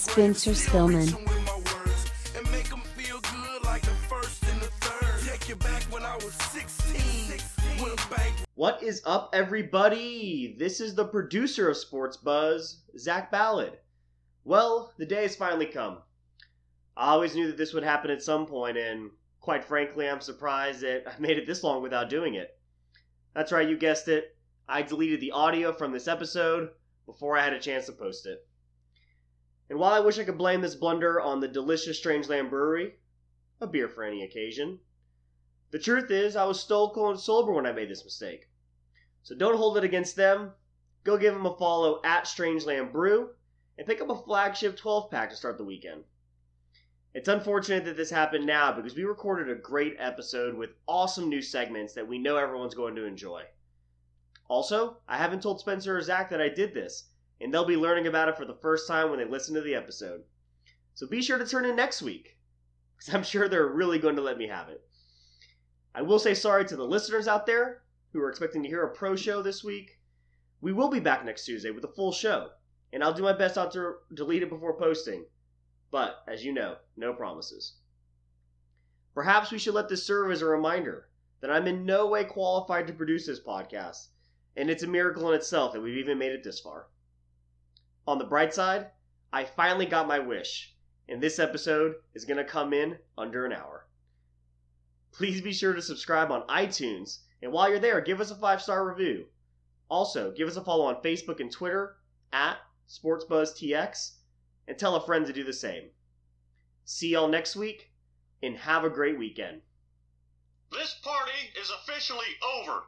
Spencer Spillman. with my words and make 'em feel good like the first and the third. Take you back when I was 16. With a bank What is up, everybody? This is the producer of Sports Buzz, Zach Ballard. Well, the day has finally come. I always knew that this would happen at some point, and quite frankly, I'm surprised that I made it this long without doing it. That's right, you guessed it. I deleted the audio from this episode before I had a chance to post it. And while I wish I could blame this blunder on the delicious Strangeland Brewery, a beer for any occasion, the truth is I was stone cold sober when I made this mistake. So don't hold it against them. Go give them a follow at Strangeland Brew and pick up a flagship 12 pack to start the weekend. It's unfortunate that this happened now because we recorded a great episode with awesome new segments that we know everyone's going to enjoy. Also, I haven't told Spencer or Zach that I did this, and they'll be learning about it for the first time when they listen to the episode. So be sure to turn in next week, because I'm sure they're really going to let me have it. I will say sorry to the listeners out there who are expecting to hear a pro show this week. We will be back next Tuesday with a full show, and I'll do my best not to delete it before posting. But, as you know, no promises. Perhaps we should let this serve as a reminder that I'm in no way qualified to produce this podcast, and it's a miracle in itself that we've even made it this far. On the bright side, I finally got my wish, and this episode is going to come in under an hour. Please be sure to subscribe on iTunes, and while you're there, give us a five star review. Also, give us a follow on Facebook and Twitter at SportsBuzzTX, and tell a friend to do the same. See y'all next week, and have a great weekend. This party is officially over.